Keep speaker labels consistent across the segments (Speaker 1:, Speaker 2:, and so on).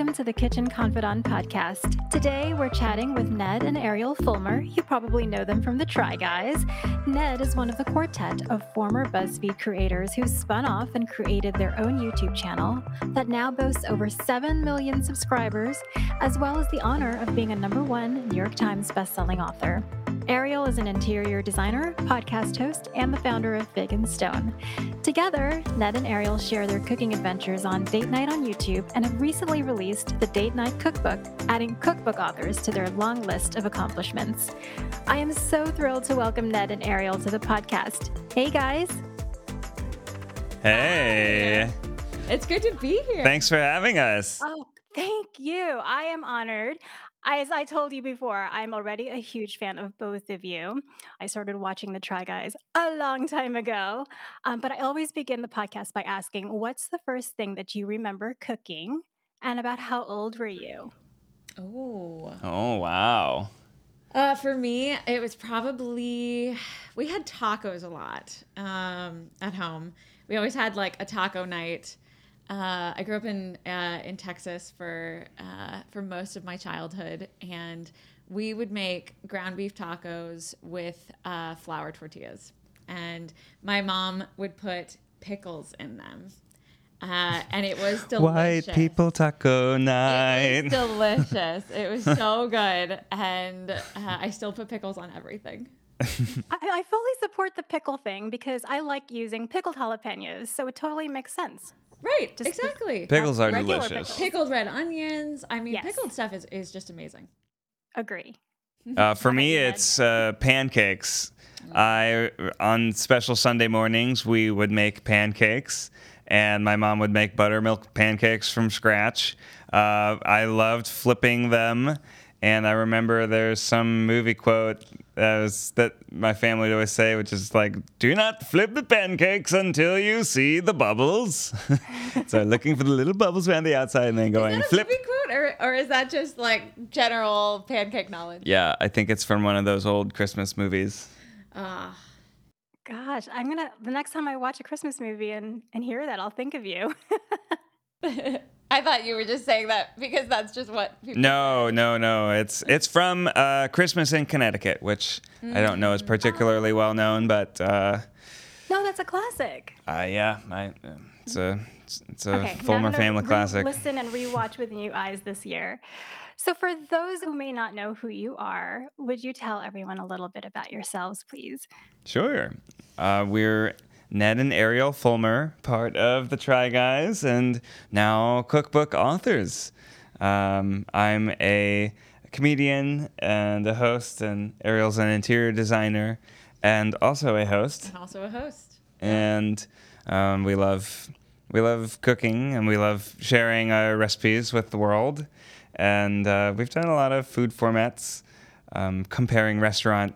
Speaker 1: Welcome to the Kitchen Confidant podcast. Today we're chatting with Ned and Ariel Fulmer. You probably know them from the Try Guys. Ned is one of the quartet of former BuzzFeed creators who spun off and created their own YouTube channel that now boasts over 7 million subscribers, as well as the honor of being a number one New York Times bestselling author. Ariel is an interior designer, podcast host, and the founder of Big and Stone. Together, Ned and Ariel share their cooking adventures on Date Night on YouTube and have recently released the Date Night Cookbook, adding cookbook authors to their long list of accomplishments. I am so thrilled to welcome Ned and Ariel to the podcast. Hey, guys.
Speaker 2: Hey.
Speaker 3: It's good to be here.
Speaker 2: Thanks for having us.
Speaker 1: Oh, thank you. I am honored. As I told you before, I'm already a huge fan of both of you. I started watching the Try Guys a long time ago, um, but I always begin the podcast by asking, "What's the first thing that you remember cooking, and about how old were you?"
Speaker 3: Oh.
Speaker 2: Oh, wow.
Speaker 3: Uh, for me, it was probably we had tacos a lot um, at home. We always had like a taco night. Uh, I grew up in uh, in Texas for uh, for most of my childhood, and we would make ground beef tacos with uh, flour tortillas, and my mom would put pickles in them, uh, and it was delicious.
Speaker 2: White people taco
Speaker 3: It
Speaker 2: night.
Speaker 3: was delicious. it was so good, and uh, I still put pickles on everything.
Speaker 1: I, I fully support the pickle thing because I like using pickled jalapenos, so it totally makes sense.
Speaker 3: Right,
Speaker 1: Just-
Speaker 3: exactly.
Speaker 2: Pickles are delicious.
Speaker 1: pickles.
Speaker 3: Pickled red onions. I mean,
Speaker 1: Yes.
Speaker 3: pickled stuff is, is just amazing.
Speaker 1: Agree.
Speaker 2: Uh, for me, it's uh, pancakes. I on special Sunday mornings we would make pancakes, and my mom would make buttermilk pancakes from scratch. Uh, I loved flipping them, and I remember there's some movie quote that was that my family would always say, which is like, "Do not flip the pancakes until you see the bubbles." so looking for the little bubbles around the outside, and then going
Speaker 3: Is that a
Speaker 2: flip.
Speaker 3: movie quote, or, or is that just like general pancake knowledge?
Speaker 2: Yeah, I think it's from one of those old Christmas movies.
Speaker 3: Ah,
Speaker 1: Gosh, I'm gonna the next time I watch a Christmas movie and and hear that, I'll think of you.
Speaker 3: I thought you were just saying that because that's just what people.
Speaker 2: No, no, no. It's it's from uh, Christmas in Connecticut, which I don't know is particularly well known, but uh,
Speaker 1: no, that's a classic.
Speaker 2: uh, yeah, I, uh, it's a it's, it's a
Speaker 1: Okay, now
Speaker 2: Fulmer family
Speaker 1: re-
Speaker 2: classic.
Speaker 1: Listen and rewatch with new eyes this year. So, for those who may not know who you are, would you tell everyone a little bit about yourselves, please?
Speaker 2: Sure. Uh, we're Ned and Ariel Fulmer, part of the Try Guys, and now cookbook authors. Um, I'm a comedian and a host, and Ariel's an interior designer and also a host.
Speaker 3: And also a host.
Speaker 2: and um, we love we love cooking and we love sharing our recipes with the world and uh, we've done a lot of food formats um, comparing restaurant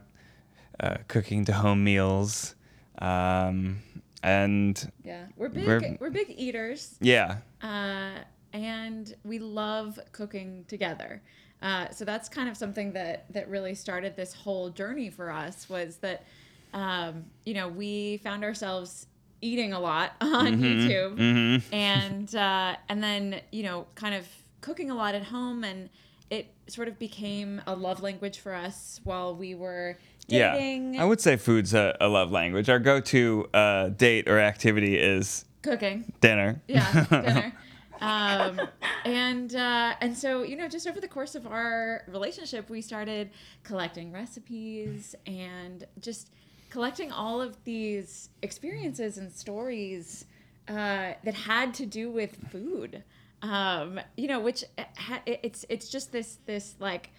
Speaker 2: uh, cooking to home meals um, and
Speaker 3: Yeah, we're big.
Speaker 2: We're-
Speaker 3: We're, big eaters.
Speaker 2: yeah
Speaker 3: uh, and we love cooking together. Uh, so that's kind of something that that really started this whole journey for us was that um, you know we found ourselves eating a lot on YouTube
Speaker 2: hmm
Speaker 3: and uh, and then you know kind of cooking a lot at home and it sort of became a love language for us while we were dating.
Speaker 2: Yeah i would say food's a, a love language. Our go-to uh, date or activity is
Speaker 3: cooking.
Speaker 2: dinner.
Speaker 3: Yeah dinner. Um, and uh, and so you know just over the course of our relationship we started collecting recipes and just collecting all of these experiences and stories uh, that had to do with food. Um, you know which uh, ha- it's it's just this this like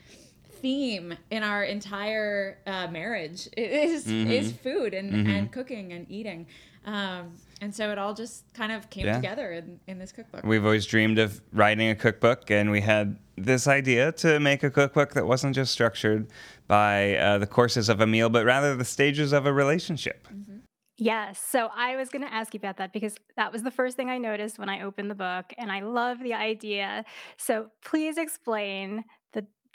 Speaker 3: theme in our entire uh, marriage is is food and, and cooking and eating um, and so it all just kind of came
Speaker 2: Yeah.
Speaker 3: together in, in this cookbook
Speaker 2: We've always dreamed of writing a cookbook, and we had this idea to make a cookbook that wasn't just structured by uh, the courses of a meal, but rather the stages of a relationship.
Speaker 1: Yes. So, I was going to ask you about that because that was the first thing I noticed when I opened the book, and I love the idea. So, please explain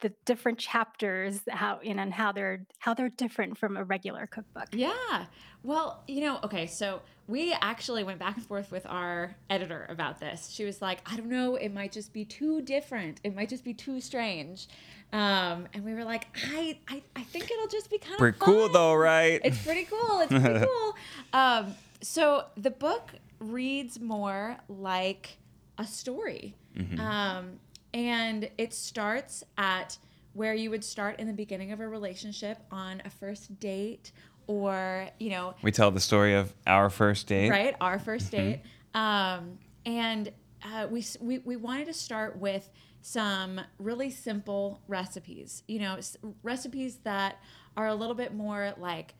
Speaker 1: the the different chapters how you know and how they're how they're different from a regular cookbook.
Speaker 3: Yeah. Well, you know, okay, so we actually went back and forth with our editor about this. She was like, I don't know, it might just be too different. It might just be too strange. Um, and we were like, I, I, I think it'll just be kind
Speaker 2: Pretty
Speaker 3: of
Speaker 2: cool though, right?
Speaker 3: It's pretty cool. It's pretty cool. Um, so the book reads more like a story. Um, and it starts at where you would start in the beginning of a relationship on a first date or, you know,
Speaker 2: we tell the story of our first date.
Speaker 3: right our 1st date um, and uh, we, we we wanted to start with some really simple recipes you know s- recipes that are a little bit more like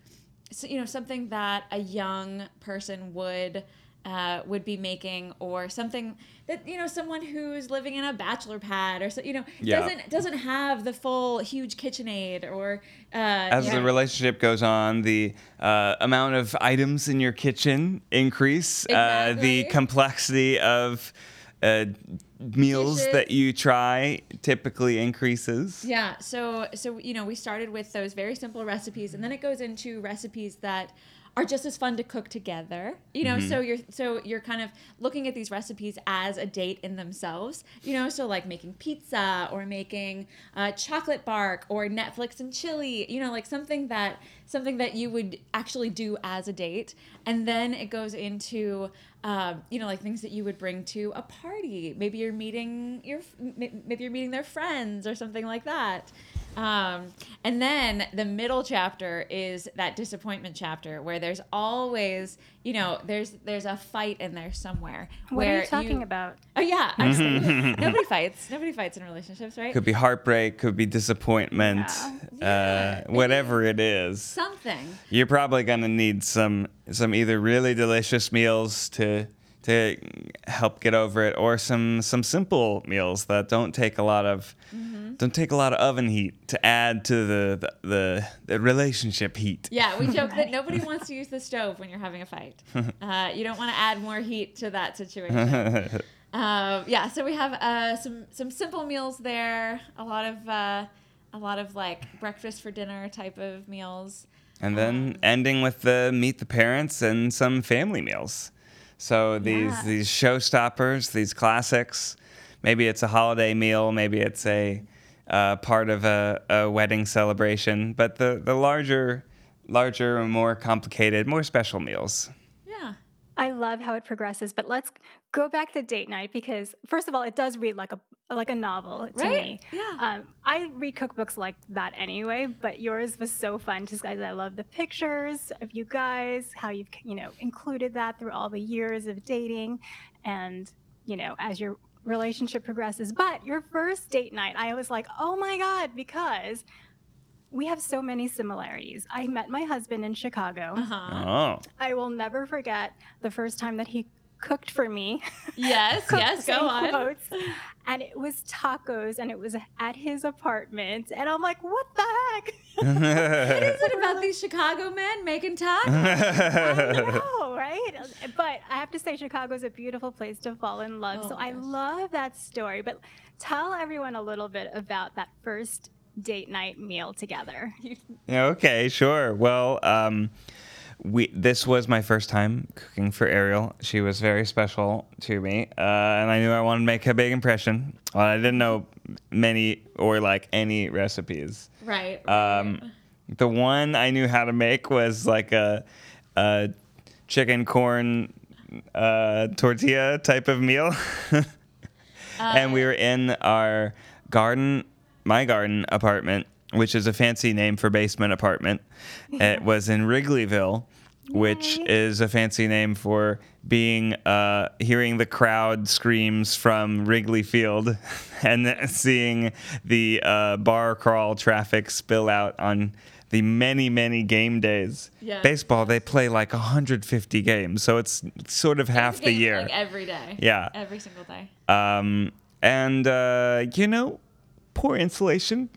Speaker 3: so, you know something that a young person would uh, would be making or something that you know someone who's living in a bachelor pad or so you know
Speaker 2: Yeah.
Speaker 3: doesn't doesn't have the full huge KitchenAid or uh,
Speaker 2: As
Speaker 3: you
Speaker 2: the relationship goes on, the uh, amount of items in your kitchen increase. Uh, the complexity of uh, meals
Speaker 3: Dishes.
Speaker 2: that you try typically increases.
Speaker 3: Yeah, so so you know, we started with those very simple recipes and then it goes into recipes that are just as fun to cook together. You know, so you're so you're kind of looking at these recipes as a date in themselves. You know, so like making pizza or making uh, chocolate bark or Netflix and chili. You know, like something that something that you would actually do as a date. And then it goes into um, you know, like things that you would bring to a party. Maybe you're meeting your, maybe you're meeting their friends or something like that. Um, and then the middle chapter is that disappointment chapter where there's always, you know, there's there's a fight in there somewhere.
Speaker 1: What
Speaker 3: where
Speaker 1: are you talking about?
Speaker 3: Oh yeah, actually, nobody fights. Nobody fights in relationships, right?
Speaker 2: Could be heartbreak, could be disappointment,
Speaker 3: Yeah,
Speaker 2: uh, whatever it is.
Speaker 3: Something.
Speaker 2: You're probably gonna need some some either really delicious meals to to help get over it, or some some simple meals that don't take a lot of don't take a lot of oven heat to add to the the, the, the relationship heat.
Speaker 3: Yeah, we joke that nobody wants to use the stove when you're having a fight. Uh, you don't want to add more heat to that situation. Um, yeah, so we have uh, some some simple meals there. A lot of uh, a lot of like breakfast for dinner type of meals.
Speaker 2: And then ending with the meet the parents and some family meals. So these
Speaker 1: Yeah.
Speaker 2: these showstoppers, these classics. Maybe it's a holiday meal. Maybe it's a uh, part of a, a wedding celebration. But the the larger, larger, more complicated, more special meals.
Speaker 1: I love how it progresses, but let's go back to date night because first of all, it does read like a like a novel to
Speaker 3: Right?
Speaker 1: me.
Speaker 3: Yeah.
Speaker 1: Um, I read cookbooks like that anyway, but yours was so fun just guys. I love the pictures of you guys, how you've you know included that through all the years of dating, and you know as your relationship progresses. But your first date night, I was like, oh my god, because we have so many similarities. I met my husband in Chicago.
Speaker 3: Uh huh.
Speaker 2: Oh,
Speaker 1: I will never forget the first time that he cooked for me.
Speaker 3: Yes. Yes. Go on.
Speaker 1: quotes. And it was tacos and it was at his apartment. And I'm like, what the heck?
Speaker 3: What is it about these Chicago men making tacos?
Speaker 1: I know, right? But I have to say, Chicago is a beautiful place to fall in love.
Speaker 3: Oh
Speaker 1: so
Speaker 3: my
Speaker 1: I
Speaker 3: gosh.
Speaker 1: love that story. But tell everyone a little bit about that first date night meal together.
Speaker 2: Okay, sure. Well, um, we this was my first time cooking for Ariel. She was very special to me, uh, and I knew I wanted to make a big impression. Well, I didn't know many or like any recipes.
Speaker 3: right. right.
Speaker 2: Um, the one I knew how to make was like a, a chicken corn uh, tortilla type of meal. and we were in our garden, my garden apartment, which is a fancy name for basement apartment. It was in Wrigleyville, which
Speaker 1: Yay.
Speaker 2: is a fancy name for being uh, hearing the crowd screams from Wrigley Field and seeing the uh, bar crawl traffic spill out on the many many game days.
Speaker 3: Yes,
Speaker 2: Baseball, they play like 150 games, so it's sort of half the year.
Speaker 3: Like every day.
Speaker 2: Yeah.
Speaker 3: Every single day.
Speaker 2: Um, and uh, you know, poor insulation,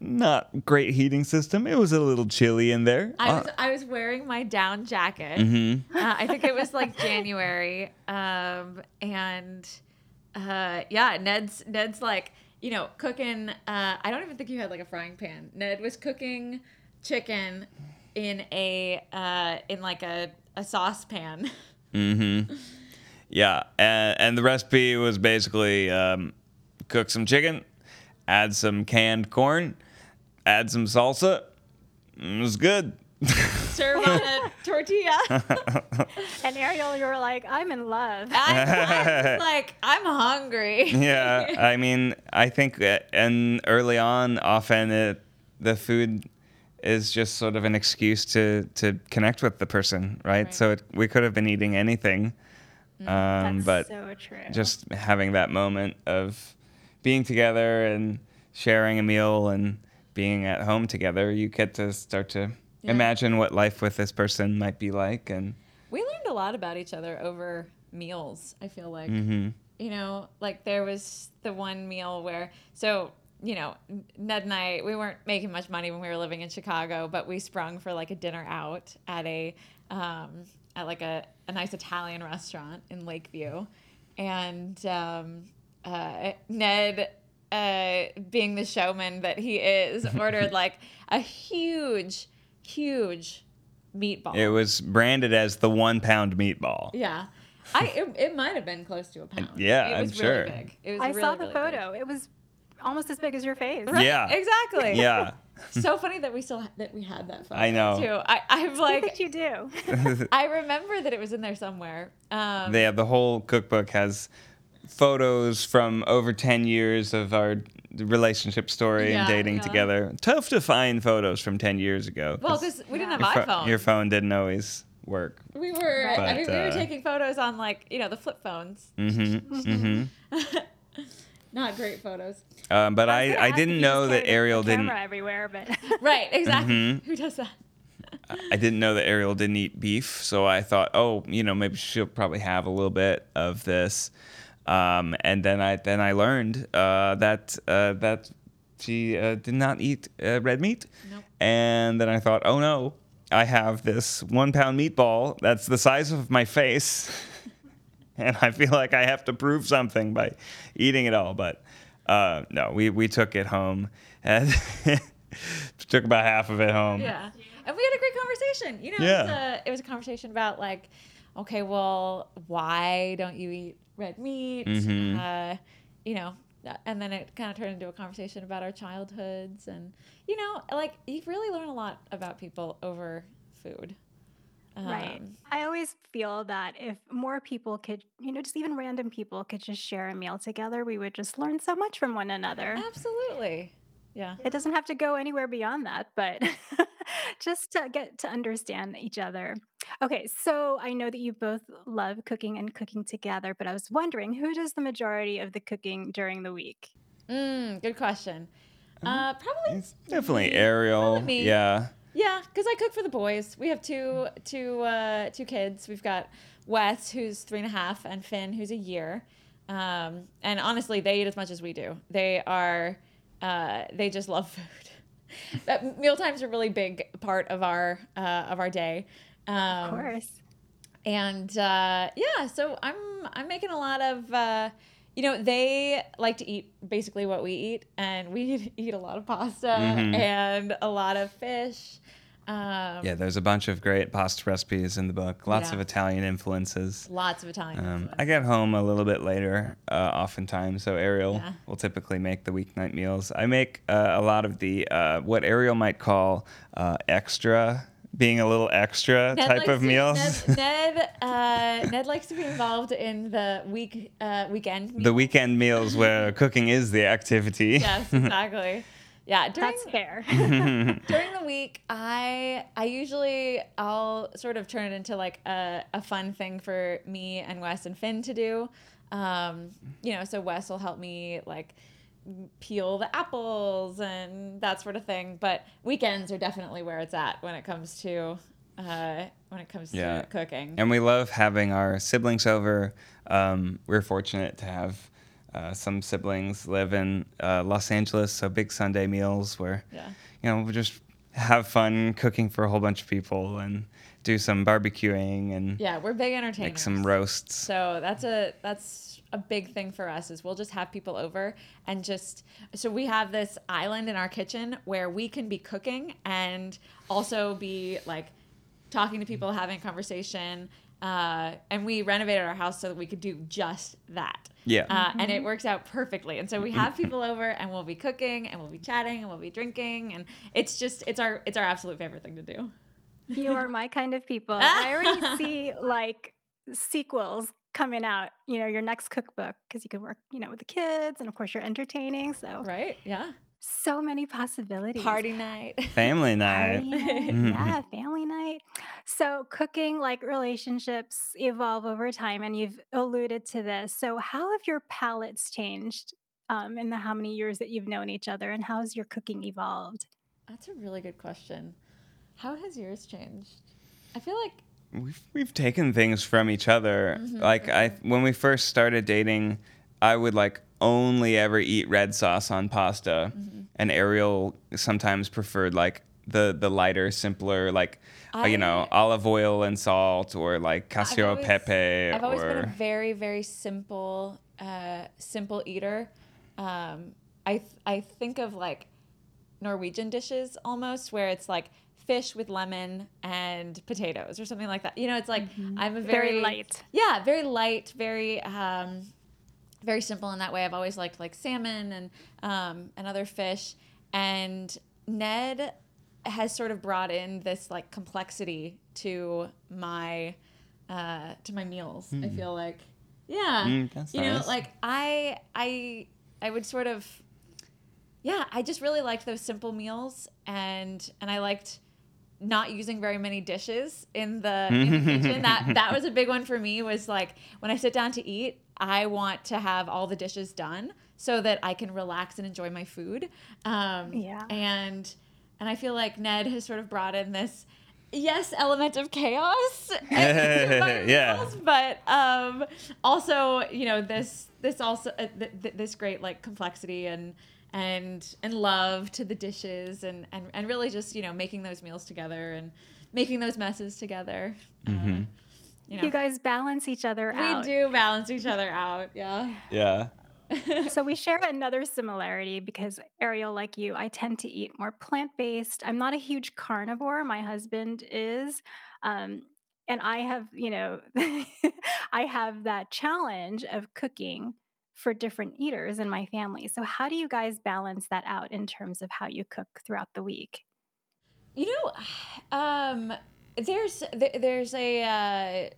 Speaker 2: not great heating system. It was a little chilly in there.
Speaker 3: I
Speaker 2: Uh,
Speaker 3: was I was wearing my down jacket.
Speaker 2: mhm.
Speaker 3: Uh, I think it was like January, um, and uh, yeah, Ned's Ned's like you know, cooking. Uh, I don't even think you had like a frying pan. Ned was cooking chicken in a uh, in like a a saucepan.
Speaker 2: Mm-hmm. Yeah, and, and the recipe was basically um, cook some chicken, add some canned corn, add some salsa. Mm, it was good.
Speaker 3: Serve on a tortilla.
Speaker 1: And Ariel, you were like, I'm in love.
Speaker 3: I, I was like, I'm hungry.
Speaker 2: yeah, I mean, I think, that, and early on, often it, the food is just sort of an excuse to to connect with the person, right?
Speaker 3: Right.
Speaker 2: So it, we could have been eating anything, mm-hmm. um,
Speaker 1: That's
Speaker 2: but
Speaker 1: so true.
Speaker 2: just having that moment of being together and sharing a meal and being at home together, you get to start to
Speaker 3: Yeah.
Speaker 2: imagine what life with this person might be like, and
Speaker 3: We learned a lot about each other over meals, I feel like.
Speaker 2: hmm
Speaker 3: You know, like there was the one meal where, so, you know, Ned and I, we weren't making much money when we were living in Chicago, but we sprung for like a dinner out at a, um, at like a, a nice Italian restaurant in Lakeview. And um, uh, Ned, uh, being the showman that he is, ordered like a huge, huge meatball.
Speaker 2: it was branded as the one pound meatball.
Speaker 3: Yeah. I it, it might have been close to a pound.
Speaker 2: yeah,
Speaker 3: it
Speaker 2: I'm
Speaker 3: was really
Speaker 2: sure.
Speaker 3: big. It was
Speaker 1: I
Speaker 3: really,
Speaker 1: saw the
Speaker 3: really big.
Speaker 1: photo. It was almost as big as your face.
Speaker 2: Yeah.
Speaker 3: Exactly.
Speaker 2: Yeah.
Speaker 3: So funny that we still ha- that we had that photo.
Speaker 2: I know.
Speaker 3: Too. I I'm like
Speaker 1: what you do.
Speaker 3: I remember that it was in there somewhere. Um,
Speaker 2: Yeah, the whole cookbook has photos from over 10 years of our relationship story
Speaker 3: Yeah,
Speaker 2: and dating
Speaker 3: yeah.
Speaker 2: together. Tough to find photos from 10 years ago.
Speaker 3: well,
Speaker 2: 'cause
Speaker 3: because we didn't
Speaker 2: your,
Speaker 3: have
Speaker 2: pho-
Speaker 3: iPhones.
Speaker 2: your phone didn't always work.
Speaker 3: we were I
Speaker 2: But,
Speaker 3: mean, we were
Speaker 2: uh,
Speaker 3: taking photos on like you know the flip phones.
Speaker 2: Mm-hmm. mm-hmm.
Speaker 3: Not great photos.
Speaker 2: Um, but
Speaker 1: was
Speaker 2: I, I didn't know that
Speaker 1: carried a
Speaker 2: Ariel didn't.
Speaker 1: camera everywhere, but
Speaker 3: Right. Exactly.
Speaker 2: Mhm.
Speaker 3: Who does that?
Speaker 2: I didn't know that Ariel didn't eat beef, so I thought, oh, you know, maybe she'll probably have a little bit of this. Um, and then I then I learned uh, that uh, that she uh, did not eat uh, red meat.
Speaker 3: Nope.
Speaker 2: And then I thought, oh no, I have this one pound meatball that's the size of my face, and I feel like I have to prove something by eating it all. But uh, no, we we took it home and took about half of it home.
Speaker 3: Yeah. And we had a great conversation. You know, it, was a, it was a conversation about like, okay, well, why don't you eat red meat?
Speaker 2: Mhm.
Speaker 3: Uh, you know, and then it kind of turned into a conversation about our childhoods. And, you know, like you really learn a lot about people over food.
Speaker 1: right.
Speaker 3: Um,
Speaker 1: I always feel that if more people could, you know, just even random people could just share a meal together, we would just learn so much from one another.
Speaker 3: Absolutely. Yeah.
Speaker 1: It doesn't have to go anywhere beyond that, but just to get to understand each other. Okay, so I know that you both love cooking and cooking together, but I was wondering who does the majority of the cooking during the week?
Speaker 3: Mm, good question. Uh, probably
Speaker 2: It's definitely
Speaker 3: me.
Speaker 2: Ariel.
Speaker 3: Probably me.
Speaker 2: Yeah.
Speaker 3: Yeah, because I cook for the boys. We have two two uh, two kids. We've got Wes, who's three and a half, and Finn, who's a year. Um, and honestly, they eat as much as we do. They are uh, they just love food. that meal times are a really big part of our uh, of our day. Um,
Speaker 1: Of course.
Speaker 3: and uh, yeah, so I'm I'm making a lot of uh, you know they like to eat basically what we eat, and we eat a lot of pasta
Speaker 2: Mhm.
Speaker 3: and a lot of fish. Um,
Speaker 2: Yeah, there's a bunch of great pasta recipes in the book. Lots
Speaker 3: Yeah.
Speaker 2: of Italian influences.
Speaker 3: lots of Italian.
Speaker 2: Um,
Speaker 3: influence.
Speaker 2: I get home a little bit later, uh, oftentimes. So Ariel
Speaker 3: Yeah.
Speaker 2: will typically make the weeknight meals. I make uh, a lot of the uh, what Ariel might call uh, extra, being a little extra
Speaker 3: Ned
Speaker 2: type of
Speaker 3: to-
Speaker 2: meals.
Speaker 3: Ned Ned, uh, Ned likes to be involved in the week uh, weekend.
Speaker 2: the weekend meals where cooking is the activity.
Speaker 3: Yes, exactly. Yeah, during
Speaker 1: That's fair.
Speaker 3: during the week i i usually i'll sort of turn it into like a, a fun thing for me and wes and finn to do um you know so wes will help me like peel the apples and that sort of thing but weekends are definitely where it's at when it comes to uh when it comes
Speaker 2: Yeah.
Speaker 3: to cooking
Speaker 2: And we love having our siblings over. Um, we're fortunate to have uh, some siblings live in uh, Los Angeles, so big Sunday meals where
Speaker 3: yeah
Speaker 2: you know we just have fun cooking for a whole bunch of people and do some barbecuing and
Speaker 3: Yeah, we're big entertainers.
Speaker 2: make some roasts.
Speaker 3: So that's a that's a big thing for us is we'll just have people over and just so we have this island in our kitchen where we can be cooking and also be like talking to people, having a conversation. Uh, and we renovated our house so that we could do just that.
Speaker 2: Yeah.
Speaker 3: Uh, and it works out perfectly. And so we have people over and we'll be cooking and we'll be chatting and we'll be drinking and it's just it's our it's our absolute favorite thing to do.
Speaker 1: You are my kind of people. I already see like sequels coming out, you know, your next cookbook because you can work, you know, with the kids and of course you're entertaining. So
Speaker 3: Right? Yeah.
Speaker 1: So many possibilities.
Speaker 3: Party night.
Speaker 2: Family night.
Speaker 1: Party night, yeah, family night. So, cooking like relationships evolve over time, and you've alluded to this. So, how have your palates changed um, in the how many years that you've known each other, and how's your cooking evolved?
Speaker 3: That's a really good question. How has yours changed? I feel like
Speaker 2: We've we've taken things from each other.
Speaker 3: Mm-hmm,
Speaker 2: Like I when we first started dating, I would like only ever eat red sauce on pasta,
Speaker 3: Mm-hmm.
Speaker 2: and Ariel sometimes preferred like the the lighter, simpler like uh, you know olive oil and salt or like cacio
Speaker 3: always-
Speaker 2: pepe
Speaker 3: I've always been
Speaker 2: or
Speaker 3: a very, very simple, uh, simple eater. Um, I th- I think of like Norwegian dishes almost, where it's like fish with lemon and potatoes or something like that. You know, it's like I'm a very,
Speaker 1: Very light.
Speaker 3: Yeah, very light, very um, very simple in that way. I've always liked like salmon and um, and other fish. And Ned has sort of brought in this like complexity to my uh, to my meals. I feel like, yeah,
Speaker 2: Mm,
Speaker 3: you know, like I I I would sort of yeah, I just really liked those simple meals and and I liked not using very many dishes in the, in the kitchen. That that was a big one for me was like when I sit down to eat, I want to have all the dishes done so that I can relax and enjoy my food. Um,
Speaker 1: Yeah.
Speaker 3: And and I feel like Ned has sort of brought in this yes element of chaos
Speaker 2: Yeah.
Speaker 3: meals, but um, also you know this this also uh, th- th- this great like complexity and and and love to the dishes and and and really just you know making those meals together and making those messes together. Uh, you know,
Speaker 1: You guys balance each other
Speaker 3: we
Speaker 1: out.
Speaker 3: do balance each other out. Yeah.
Speaker 2: yeah.
Speaker 1: so we share another similarity because Ariel, like you, I tend to eat more plant based. I'm not a huge carnivore. My husband is. Um, and I have, you know, I have that challenge of cooking for different eaters in my family. So, how do you guys balance that out in terms of how you cook throughout the week?
Speaker 3: You know, um, there's there's a uh,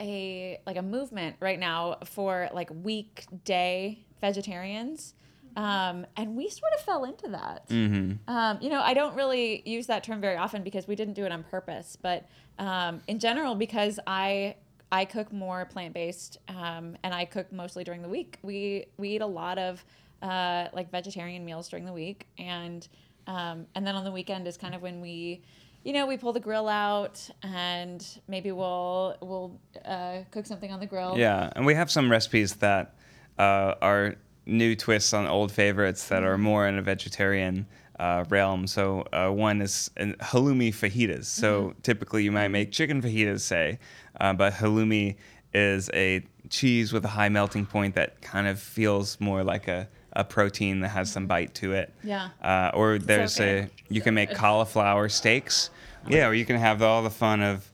Speaker 3: a like a movement right now for like weekday vegetarians, um, and we sort of fell into that.
Speaker 2: hmm
Speaker 3: Um, you know, I don't really use that term very often because we didn't do it on purpose, but um, in general, because I I cook more plant based um, and I cook mostly during the week. We we eat a lot of uh, like vegetarian meals during the week, and um, and then on the weekend is kind of when we. You know, we pull the grill out, and maybe we'll we'll uh, cook something on the grill.
Speaker 2: Yeah, and we have some recipes that uh, are new twists on old favorites that are more in a vegetarian uh, realm. So uh, one is halloumi fajitas. So typically you might make chicken fajitas, say, uh, but halloumi is a cheese with a high melting point that kind of feels more like a, a protein that has some bite to it.
Speaker 3: Yeah.
Speaker 2: Uh, or there's a you can make cauliflower steaks. Yeah, or you can have all the fun of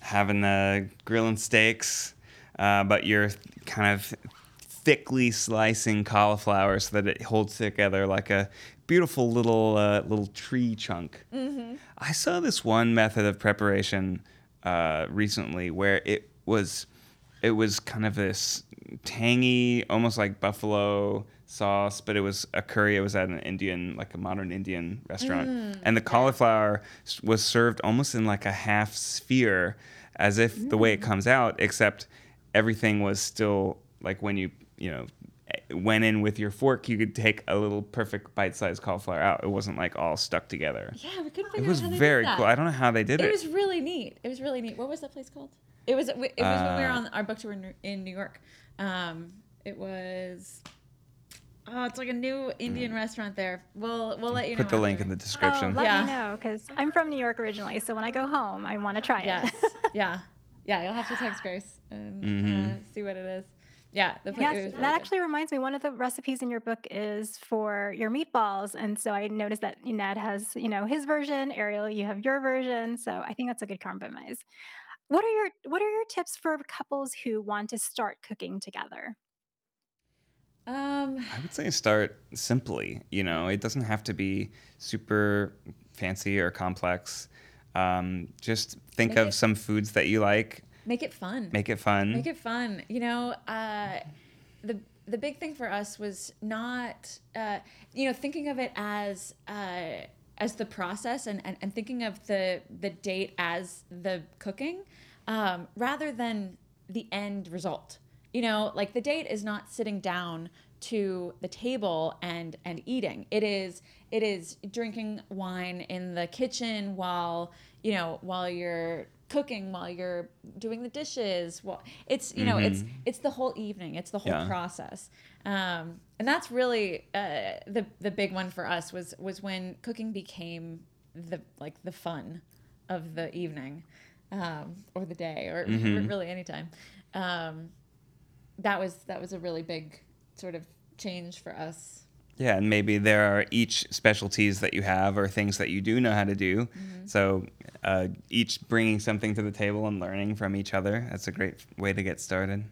Speaker 2: having the grilling steaks, uh, but you're kind of thickly slicing cauliflower so that it holds together like a beautiful little uh, little tree chunk. I saw this one method of preparation uh, recently where it was it was kind of this tangy, almost like buffalo sauce, but it was a curry. It was at an Indian, like a modern Indian restaurant, and the cauliflower was served almost in like a half sphere, as if the way it comes out, except everything was still like when you you know eh, went in with your fork, you could take a little perfect bite-sized cauliflower out. It wasn't like all stuck together.
Speaker 3: Yeah, we couldn't
Speaker 2: It was
Speaker 3: out
Speaker 2: very cool. I don't know how they did
Speaker 3: It
Speaker 2: it.
Speaker 3: was really neat. It was really neat. What was that place called? It was. It was when we were
Speaker 2: Uh,
Speaker 3: on our book tour in New York. Um, it was. Oh, it's like a new Indian restaurant there. We'll we'll let you know.
Speaker 2: Put the link
Speaker 3: after.
Speaker 2: in the
Speaker 1: Oh,
Speaker 2: description.
Speaker 1: let
Speaker 3: Yeah.
Speaker 1: me know because I'm from New York originally. So when I go home, I want to try
Speaker 3: Yes.
Speaker 1: it.
Speaker 3: yeah. Yeah. You'll have to text Grace and uh,
Speaker 2: Mhm.
Speaker 3: see what it is. Yeah. The food- it
Speaker 1: Yes,
Speaker 3: was really
Speaker 1: that
Speaker 3: good.
Speaker 1: actually reminds me. One of the recipes in your book is for your meatballs, and so I noticed that Ned has, you know, his version. Ariel, you have your version. So I think that's a good compromise. What are your What are your tips for couples who want to start cooking together?
Speaker 3: Um.
Speaker 2: I would say start simply. You know, it doesn't have to be super fancy or complex. Um, just think of
Speaker 3: it-
Speaker 2: some foods that you like.
Speaker 3: Make it fun.
Speaker 2: Make it fun.
Speaker 3: Make it fun. You know, uh, the the big thing for us was not, uh, you know, thinking of it as uh, as the process and, and, and thinking of the the date as the cooking, um, rather than the end result. You know, like the date is not sitting down to the table and and eating. It is it is drinking wine in the kitchen while you know while you're cooking while you're doing the dishes well it's you know it's it's the whole evening. It's the whole
Speaker 2: Yeah.
Speaker 3: process. Um, and that's really uh, the the big one for us was was when cooking became the like the fun of the evening um, or the day or r- really anytime. Um, that was that was a really big sort of change for us
Speaker 2: Yeah, and maybe there are each specialties that you have or things that you do know how to do.
Speaker 3: Mm-hmm.
Speaker 2: So uh, each bringing something to the table and learning from each other. That's a great way to get started.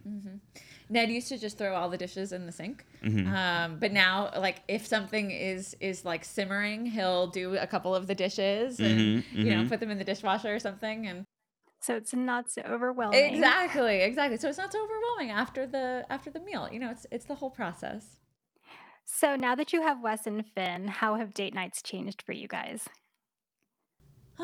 Speaker 3: Ned used to just throw all the dishes in the sink,
Speaker 2: Mm-hmm.
Speaker 3: um, but now, like, if something is is like simmering, he'll do a couple of the dishes and
Speaker 2: Mhm,
Speaker 3: you know
Speaker 2: mhm.
Speaker 3: put them in the dishwasher or something. And
Speaker 1: So it's not so overwhelming.
Speaker 3: exactly, exactly. So it's not so overwhelming after the after the meal. You know, it's it's the whole process.
Speaker 1: So now that you have Wes and Finn, how have date nights changed for you guys?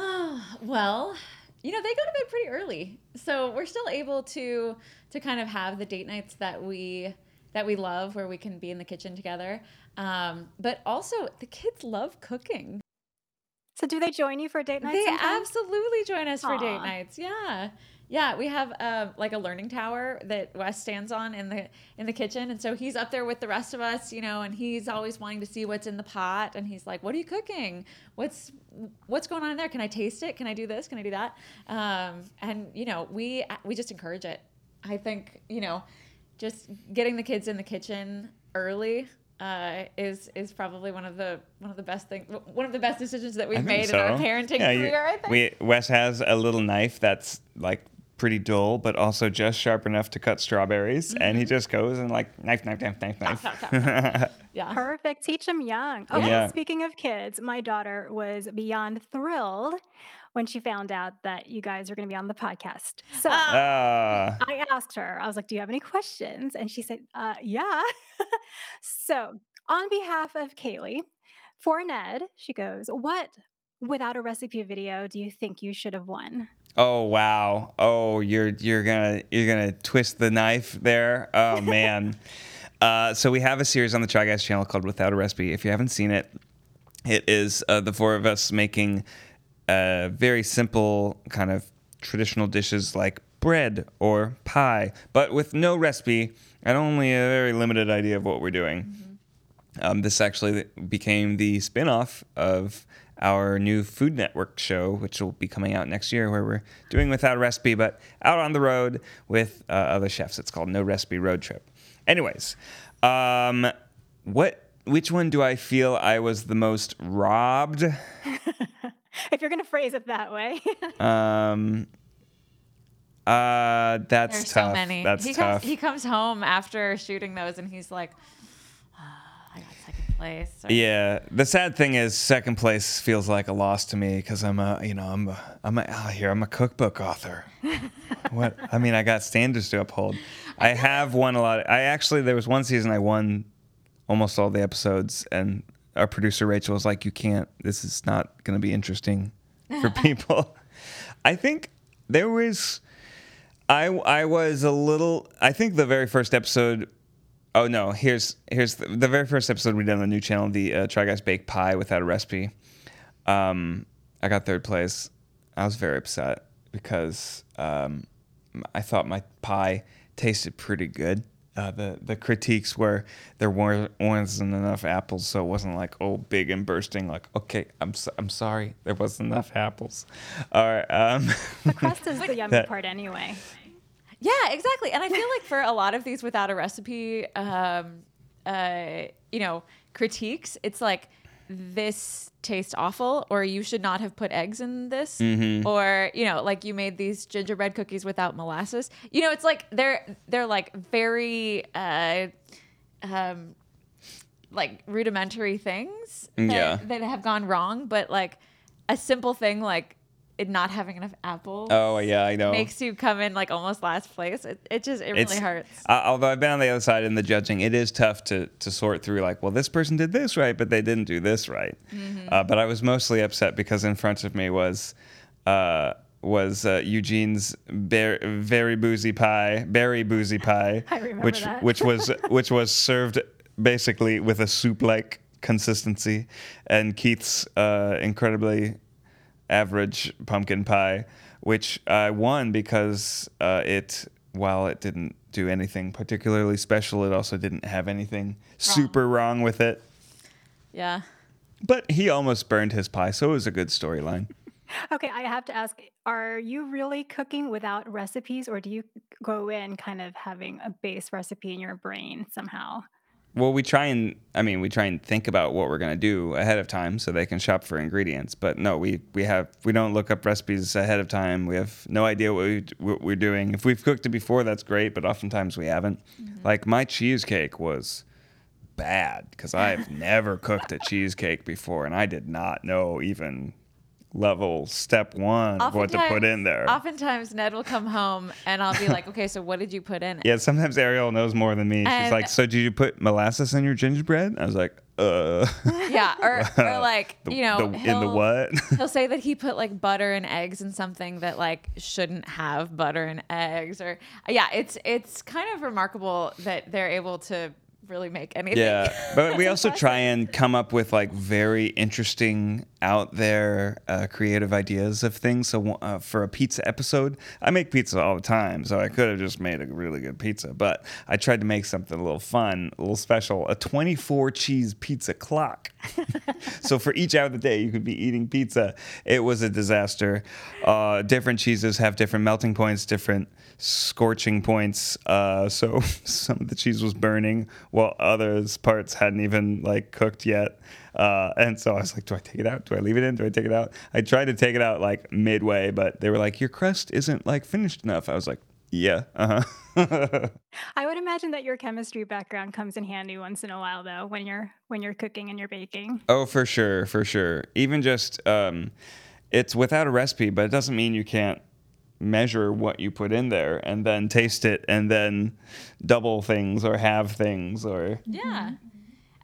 Speaker 3: well, you know, they go to bed pretty early. So we're still able to to kind of have the date nights that we that we love where we can be in the kitchen together. Um, but also the kids love cooking.
Speaker 1: So do they join you for date nights?
Speaker 3: They
Speaker 1: sometimes?
Speaker 3: absolutely join us for date nights. Yeah. Yeah, we have uh, like a learning tower that Wes stands on in the in the kitchen, and so he's up there with the rest of us, you know, and he's always wanting to see what's in the pot, and he's like, "What are you cooking? What's what's going on in there? Can I taste it? Can I do this? Can I do that?" Um, and you know, we we just encourage it. I think you know, just getting the kids in the kitchen early uh, is is probably one of the one of the best thing one of the best decisions that we've
Speaker 2: I think
Speaker 3: made in our parenting
Speaker 2: Yeah, you-
Speaker 3: career. I think.
Speaker 2: We Wes has a little knife that's like pretty dull, but also just sharp enough to cut strawberries, and
Speaker 3: Mm-hmm.
Speaker 2: he just goes and like knife, knife, knife, knife, knife.
Speaker 3: tap, tap, yeah.
Speaker 1: Perfect. Teach them young. Oh,
Speaker 2: Yeah.
Speaker 1: speaking of kids, my daughter was beyond thrilled when she found out that you guys are going to be on the podcast. So
Speaker 2: Ah,
Speaker 1: I asked her, I was like, Do you have any questions? And she said, uh, Yeah. so, on behalf of Kaylee, for Ned, she goes, What without a recipe video do you think you should have won?
Speaker 2: oh wow. Oh, you're you're gonna you're gonna twist the knife there. Oh man. uh, so we have a series on the Try Guys channel called Without a Recipe. If you haven't seen it, it is uh, the four of us making uh, very simple kind of traditional dishes like bread or pie, but with no recipe and only a very limited idea of what we're doing. Um, this actually became the spin-off of our new Food Network show, which will be coming out next year, where we're doing without a recipe, but out on the road with uh, other chefs. It's called No Recipe Road Trip. Anyways, um, what? Which one do I feel I was the most robbed?
Speaker 1: if you're going to phrase it that way.
Speaker 2: Um, uh, that's
Speaker 3: There's
Speaker 2: tough.
Speaker 3: so many.
Speaker 2: That's
Speaker 3: he
Speaker 2: tough.
Speaker 3: Comes, he comes home after shooting those, and he's like, "Ah, "I got second place." or-
Speaker 2: Yeah, the sad thing is, second place feels like a loss to me because I'm a, you know, I'm a, I'm a, oh, here, I'm a cookbook author. what? I mean, I got standards to uphold. I have won a lot. I actually, there was one season I won almost all the episodes, and our producer Rachel was like, "You can't. This is not going to be interesting for people." I think there was, I, I was a little. I think the very first episode Oh no! Here's here's the, the very first episode we did on the new channel, the uh, Try Guys Bake Pie without a recipe. Um, I got third place. I was very upset because um, I thought my pie tasted pretty good, uh, the the critiques were there weren't wasn't enough apples, so it wasn't like oh big and bursting. Like okay, I'm so, I'm sorry, there wasn't enough apples. All right. Um,
Speaker 1: The crust is the yummy
Speaker 2: That-
Speaker 1: part anyway.
Speaker 3: Yeah, exactly. And I feel like for a lot of these without a recipe, um, uh, you know, critiques, it's like this tastes awful, or you should not have put eggs in this, or you know, like you made these gingerbread cookies without molasses. You know, it's like they're they're like very. Uh, um, like rudimentary things that,
Speaker 2: Yeah.
Speaker 3: that have gone wrong, but like a simple thing like not having enough apples
Speaker 2: oh yeah, I know.
Speaker 3: makes you come in like almost last place. It, it just it really hurts.
Speaker 2: Uh, although I've been on the other side in the judging, it is tough to to sort through. Like, well, this person did this right, but they didn't do this right.
Speaker 3: Mm-hmm.
Speaker 2: Uh, but I was mostly upset because in front of me was. Uh, was uh, Eugene's bear, very boozy pie, berry boozy pie,
Speaker 1: I remember
Speaker 2: which
Speaker 1: that.
Speaker 2: which was which was served basically with a soup-like consistency, and Keith's uh, incredibly average pumpkin pie, which I won because uh, it, while it didn't do anything particularly special, it also didn't have anything super wrong with it.
Speaker 3: Yeah.
Speaker 2: But he almost burned his pie, so it was a good storyline.
Speaker 1: Okay, I have to ask are you really cooking without recipes, or do you go in kind of having a base recipe in your brain somehow?
Speaker 2: Well, we try and I mean, we try and think about what we're gonna do ahead of time so they can shop for ingredients. But no, we we have we don't look up recipes ahead of time. We have no idea what, we, what we're doing. If we've cooked it before, that's great. But oftentimes we haven't. Mm-hmm. Like my cheesecake was bad because I've never cooked a cheesecake before, and I did not know even level step one of what to put in there.
Speaker 3: Oftentimes Ned will come home and I'll be like, okay, so what did you put in it?
Speaker 2: Yeah, sometimes Ariel knows more than me. She's like, "So did you put molasses in your gingerbread?" I was like, "Uh."
Speaker 3: Yeah, or, or like
Speaker 2: The-
Speaker 3: you know,
Speaker 2: the- in the what?
Speaker 3: he'll say that he put like butter and eggs in something that like shouldn't have butter and eggs, or yeah, it's it's kind of remarkable that they're able to really make anything.
Speaker 2: Yeah, but we also try and come up with like very interesting, out there, uh, creative ideas of things. So uh, for a pizza episode, I make pizza all the time, so I could have just made a really good pizza. But I tried to make something a little fun, a little special, a 24 cheese pizza clock. so for each hour of the day, you could be eating pizza. It was a disaster. Uh, different cheeses have different melting points, different scorching points. Uh, so some of the cheese was burning, while others parts hadn't even like cooked yet. Uh, and so I was like, do I take it out? Do I leave it in? Do I take it out? I tried to take it out like midway, but they were like, your crust isn't like finished enough. I was like, yeah, uh huh.
Speaker 1: I would imagine that your chemistry background comes in handy once in a while, though, when you're when you're cooking and you're baking.
Speaker 2: Oh, for sure, for sure. Even just, um, it's without a recipe, but it doesn't mean you can't measure what you put in there and then taste it and then double things or have things or
Speaker 3: Yeah.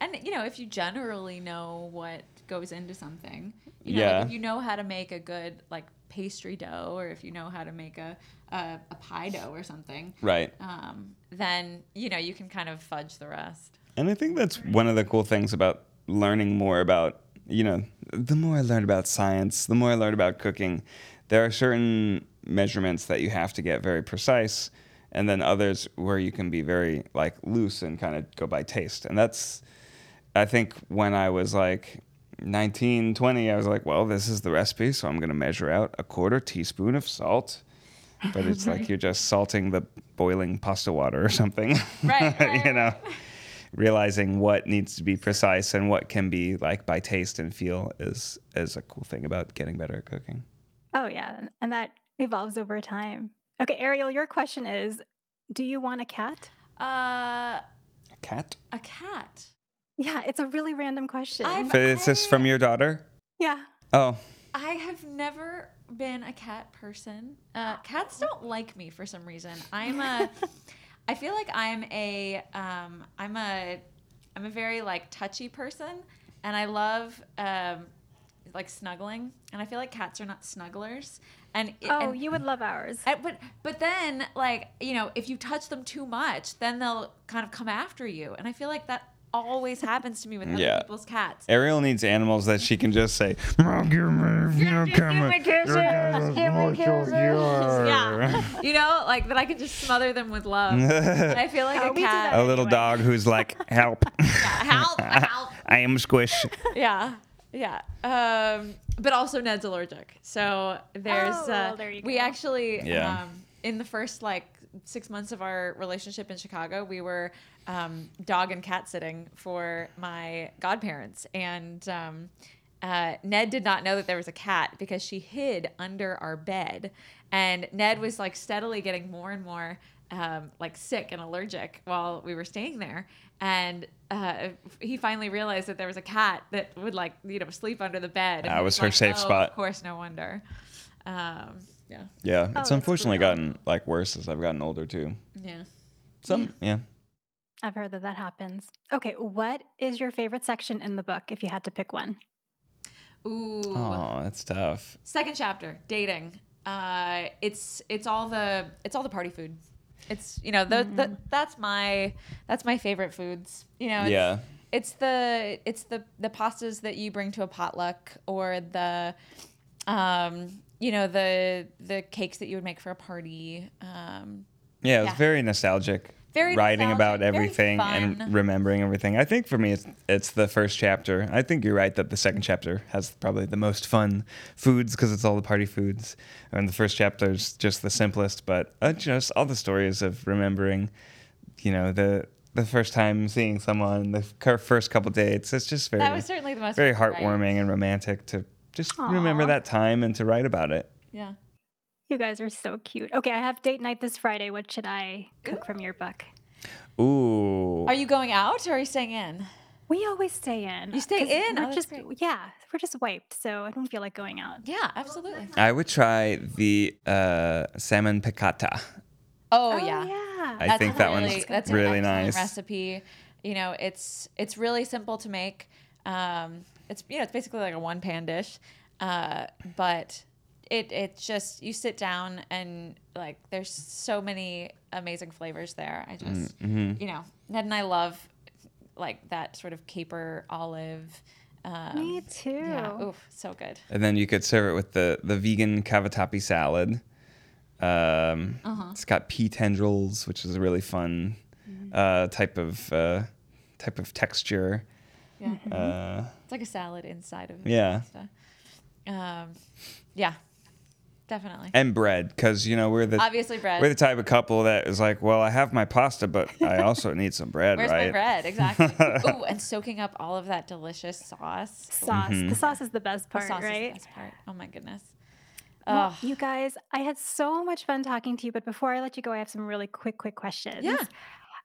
Speaker 3: And you know, if you generally know what goes into something, you know,
Speaker 2: Yeah.
Speaker 3: like if you know how to make a good like pastry dough, or if you know how to make a a, a pie dough or something,
Speaker 2: right.
Speaker 3: um, then you know you can kind of fudge the rest.
Speaker 2: And I think that's one of the cool things about learning more about, you know, the more I learned about science, the more I learned about cooking, there are certain measurements that you have to get very precise, and then others where you can be very like loose and kind of go by taste. And that's, I think, when I was like 19, 20, I was like, well, this is the recipe, so I'm going to measure out a quarter teaspoon of salt. But it's like you're just salting the boiling pasta water or something.
Speaker 3: Right, right,
Speaker 2: you know, realizing what needs to be precise and what can be like by taste and feel is is a cool thing about getting better at cooking.
Speaker 1: Oh yeah, and- and that evolves over time. Okay, Ariel, your question is, do you want a cat?
Speaker 3: Uh,
Speaker 2: A cat?
Speaker 3: a cat.
Speaker 1: Yeah, it's a really random question.
Speaker 3: I've-
Speaker 2: So is this from your daughter?
Speaker 1: yeah.
Speaker 2: Oh,
Speaker 3: I have never been a cat person. Uh, cats don't like me for some reason. I'm a. I feel like I'm a. Um, I'm a. I'm a very like touchy person, and I love um, like snuggling. And I feel like cats are not snugglers. And it-
Speaker 1: Oh,
Speaker 3: and,
Speaker 1: you would love ours.
Speaker 3: and- but but then like you know if you touch them too much, then they'll kind of come after you. And I feel like that always happens to me with other
Speaker 2: Yeah.
Speaker 3: people's cats.
Speaker 2: Ariel needs animals that she can just say, "Oh, give me, you know, come on,
Speaker 1: kisses, give me kisses.
Speaker 3: Yeah, you know, like that I can just smother them with love. And I feel like a
Speaker 1: we do
Speaker 3: cat.
Speaker 2: a little dog who's like, help,
Speaker 3: help, help.
Speaker 2: I am squish.
Speaker 3: yeah yeah um but also ned's allergic so there's
Speaker 1: Oh,
Speaker 3: uh
Speaker 1: well, there you
Speaker 3: we
Speaker 1: go.
Speaker 3: actually
Speaker 2: Yeah.
Speaker 3: um in the first like six months of our relationship in chicago we were um dog and cat sitting for my godparents and um uh, Ned did not know that there was a cat because she hid under our bed, and Ned was like steadily getting more and more um, like sick and allergic while we were staying there. And uh, he finally realized that there was a cat that would like you know sleep under the bed.
Speaker 2: That
Speaker 3: he
Speaker 2: was her
Speaker 3: like,
Speaker 2: safe
Speaker 3: "Oh,
Speaker 2: spot."
Speaker 3: Of course, no wonder. Yeah,
Speaker 2: Yeah,
Speaker 1: Oh,
Speaker 2: it's unfortunately
Speaker 1: brutal.
Speaker 2: gotten like worse as I've gotten older too.
Speaker 3: yeah.
Speaker 2: Some, yeah.
Speaker 1: I've heard that that happens. Okay, what is your favorite section in the book if you had to pick one?
Speaker 3: Ooh.
Speaker 2: Oh, that's tough.
Speaker 3: Second chapter, dating. Uh, it's it's all the it's all the party food. It's you know the, the that's my that's my favorite foods. You know, it's,
Speaker 2: Yeah.
Speaker 3: It's the it's the the pastas that you bring to a potluck or the um you know the the cakes that you would make for a party. Um,
Speaker 2: Yeah, it's
Speaker 3: Yeah.
Speaker 2: very nostalgic.
Speaker 3: Very
Speaker 2: writing about
Speaker 3: nostalgic,
Speaker 2: everything and remembering everything. I think for me, it's it's the first chapter. I think you're right that the second chapter has probably the most fun foods because it's all the party foods, and the first chapter is just the simplest. But uh, just all the stories of remembering, you know, the the first time seeing someone, the first couple dates. It's just very
Speaker 3: that was certainly the most
Speaker 2: very heartwarming and romantic to just remember that time and to write about it.
Speaker 3: Yeah.
Speaker 1: You guys are so cute. Okay, I have date night this Friday. What should I cook from your book?
Speaker 2: Ooh.
Speaker 3: Are you going out or are you staying in?
Speaker 1: We always stay in.
Speaker 3: You stay
Speaker 1: 'cause
Speaker 3: in?
Speaker 1: We're
Speaker 3: Oh,
Speaker 1: just yeah, we're just wiped, so I don't feel like going out.
Speaker 3: Yeah, absolutely.
Speaker 2: I would try the uh, salmon piccata.
Speaker 3: Oh,
Speaker 1: Oh
Speaker 3: yeah.
Speaker 1: yeah.
Speaker 2: I
Speaker 3: That's
Speaker 2: think that
Speaker 3: really,
Speaker 2: one's
Speaker 3: that's
Speaker 2: really
Speaker 3: an
Speaker 2: nice.
Speaker 3: recipe. You know, it's it's really simple to make. Um, it's you know it's basically like a one pan dish, uh, but it it's just you sit down and like there's so many amazing flavors there. I just
Speaker 2: Mm-hmm.
Speaker 3: you know Ned and I love like that sort of caper olive. Um,
Speaker 1: Me too.
Speaker 3: Yeah, oof, so good.
Speaker 2: And then you could serve it with the, the vegan cavatappi salad. Um,
Speaker 3: Uh-huh.
Speaker 2: It's got pea tendrils, which is a really fun
Speaker 3: Mm-hmm.
Speaker 2: uh, type of uh, type of texture.
Speaker 3: Yeah,
Speaker 2: Uh,
Speaker 3: it's like a salad inside of
Speaker 2: Yeah.
Speaker 3: pasta. Um, yeah, definitely.
Speaker 2: and bread, because you know we're the
Speaker 3: Obviously, bread.
Speaker 2: we're the type of couple that is like, well, I have my pasta, but I also need some bread,
Speaker 3: Where's
Speaker 2: right?
Speaker 3: my bread? Exactly. Ooh, and soaking up all of that delicious sauce.
Speaker 1: Sauce.
Speaker 2: Mm-hmm.
Speaker 1: The sauce is the best
Speaker 3: The
Speaker 1: part,
Speaker 3: sauce is the best part. Oh my goodness.
Speaker 1: Well,
Speaker 3: Oh,
Speaker 1: you guys, I had so much fun talking to you, but before I let you go, I have some really quick, quick questions.
Speaker 3: Yeah.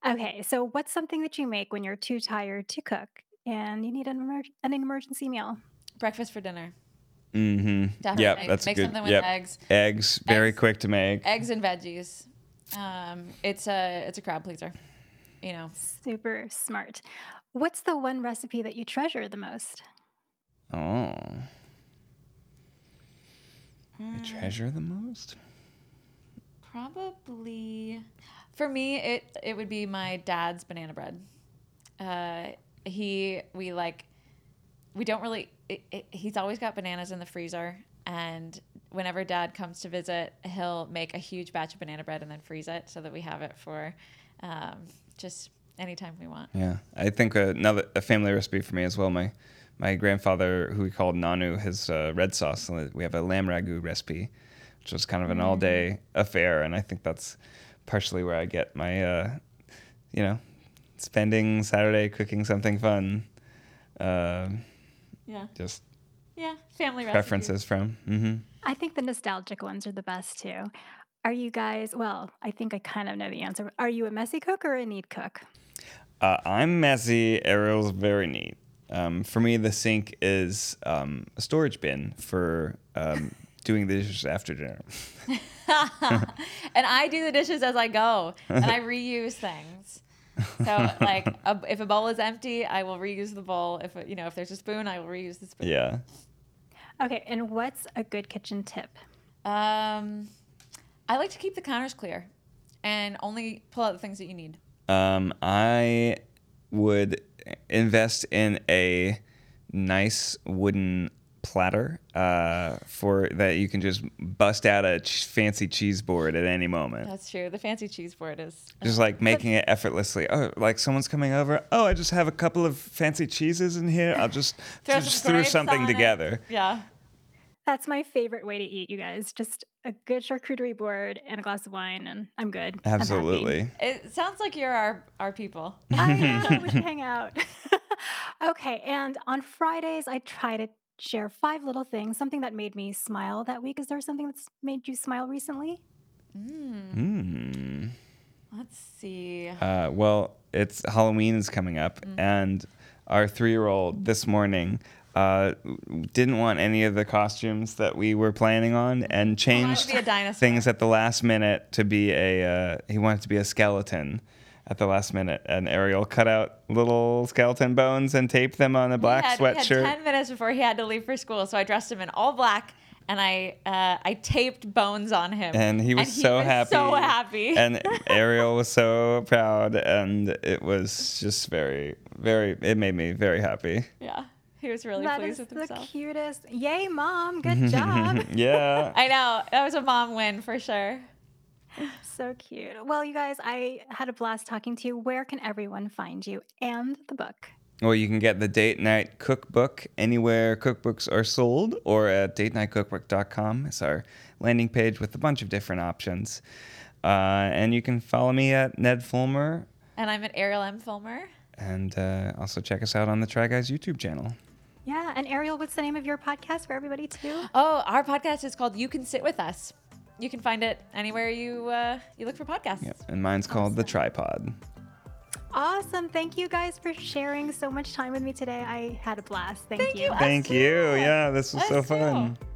Speaker 1: Okay, so what's something that you make when you're too tired to cook and you need an, emer- an emergency meal?
Speaker 3: breakfast for dinner.
Speaker 2: Mm-hmm.
Speaker 3: Definitely.
Speaker 2: Yep, that's
Speaker 3: Make
Speaker 2: good.
Speaker 3: something with
Speaker 2: yep.
Speaker 3: eggs.
Speaker 2: Eggs, very
Speaker 3: Eggs.
Speaker 2: quick to make.
Speaker 3: Eggs and veggies. Um, it's a it's a crowd pleaser. You know.
Speaker 1: Super smart. What's the one recipe that you treasure the most?
Speaker 2: Oh. I
Speaker 3: Mm.
Speaker 2: treasure the most.
Speaker 3: Probably for me it it would be my dad's banana bread. Uh, he we like we don't really it, it, he's always got bananas in the freezer and whenever dad comes to visit he'll make a huge batch of banana bread and then freeze it so that we have it for um, just anytime we want.
Speaker 2: Yeah, I think another a family recipe for me as well. My my grandfather, who we called Nanu, his uh, red sauce. We have a lamb ragu recipe, which was kind of an all day affair, and I think that's partially where I get my, uh, you know, spending Saturday cooking something fun. Um
Speaker 3: Yeah.
Speaker 2: just
Speaker 3: Yeah, family recipes.
Speaker 2: preferences from. hmm
Speaker 1: I think the nostalgic ones are the best too. Are you guys, well, I think I kind of know the answer. Are you a messy cook or a neat cook?
Speaker 2: Uh, I'm messy. Ariel's very neat. Um, for me, the sink is um, a storage bin for um, doing the dishes after dinner.
Speaker 3: and I do the dishes as I go, and I reuse things. So, like, a, if a bowl is empty, I will reuse the bowl. If you know, if there's a spoon, I will reuse the spoon.
Speaker 2: Yeah.
Speaker 1: Okay, and what's a good kitchen tip?
Speaker 3: Um, I like to keep the counters clear, and only pull out the things that you need.
Speaker 2: Um, I would invest in a nice wooden platter uh, for that you can just bust out a ch- fancy cheese board at any moment.
Speaker 3: That's true. The fancy cheese board is.
Speaker 2: Just like making it effortlessly. Oh, like someone's coming over. Oh, I just have a couple of fancy cheeses in here. I'll just
Speaker 3: Throw
Speaker 2: just
Speaker 3: some
Speaker 2: threw something
Speaker 3: on it.
Speaker 2: together.
Speaker 3: Yeah.
Speaker 1: That's my favorite way to eat, you guys. Just a good charcuterie board and a glass of wine, and I'm good. I'm.
Speaker 2: Absolutely.
Speaker 3: It sounds like you're our our people.
Speaker 1: I know, we should hang out. okay, and on Fridays, I try to share five little things, something that made me smile that week. Is there something that's made you smile recently?
Speaker 2: Mm.
Speaker 3: Let's see.
Speaker 2: Uh, well, it's Halloween is coming up,
Speaker 3: Mm-hmm.
Speaker 2: and our three-year-old this morning uh, didn't want any of the costumes that we were planning on, and changed
Speaker 3: be a dinosaur.
Speaker 2: things at the last minute to be a. Uh, he wanted to be a skeleton. At the last minute, and Ariel cut out little skeleton bones and taped them on a black
Speaker 3: he had, he had
Speaker 2: sweatshirt.
Speaker 3: ten minutes before he had to leave for school, so I dressed him in all black and I uh, I taped bones on him.
Speaker 2: and he was so
Speaker 3: was
Speaker 2: happy.
Speaker 3: So happy.
Speaker 2: and Ariel was so proud, and it was just very, very. It made me very happy.
Speaker 3: yeah, he was really
Speaker 1: That
Speaker 3: pleased
Speaker 1: is
Speaker 3: with
Speaker 1: the
Speaker 3: himself.
Speaker 1: cutest. Yay, mom! Good job.
Speaker 2: yeah.
Speaker 3: I know that was a mom win for sure.
Speaker 1: So cute. Well, you guys, I had a blast talking to you. Where can everyone find you and the book?
Speaker 2: Well, you can get the date night cookbook anywhere cookbooks are sold, or at datenightcookbook.com. It's our landing page with a bunch of different options. Uh, and you can follow me at Ned Fulmer,
Speaker 3: And I'm at Ariel M. Fulmer.
Speaker 2: and uh, also check us out on the Try Guys YouTube channel.
Speaker 1: Yeah, and Ariel, what's the name of your podcast for everybody too?
Speaker 3: Oh, our podcast is called You Can Sit With Us. You can find it anywhere you uh, you look for podcasts.
Speaker 2: Yep. And mine's called The TryPod.
Speaker 1: Awesome. Thank you guys for sharing so much time with me today. I had a blast. Thank,
Speaker 3: Thank you. Us
Speaker 2: Thank you. Yeah, this was so
Speaker 3: fun. too.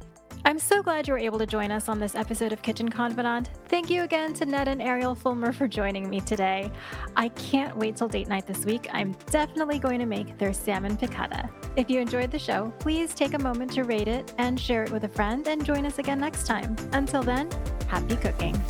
Speaker 1: I'm so glad you were able to join us on this episode of Kitchen Confidant. Thank you again to Ned and Ariel Fulmer for joining me today. I can't wait till date night this week. I'm definitely going to make their salmon piccata. If you enjoyed the show, please take a moment to rate it and share it with a friend and join us again next time. Until then, happy cooking.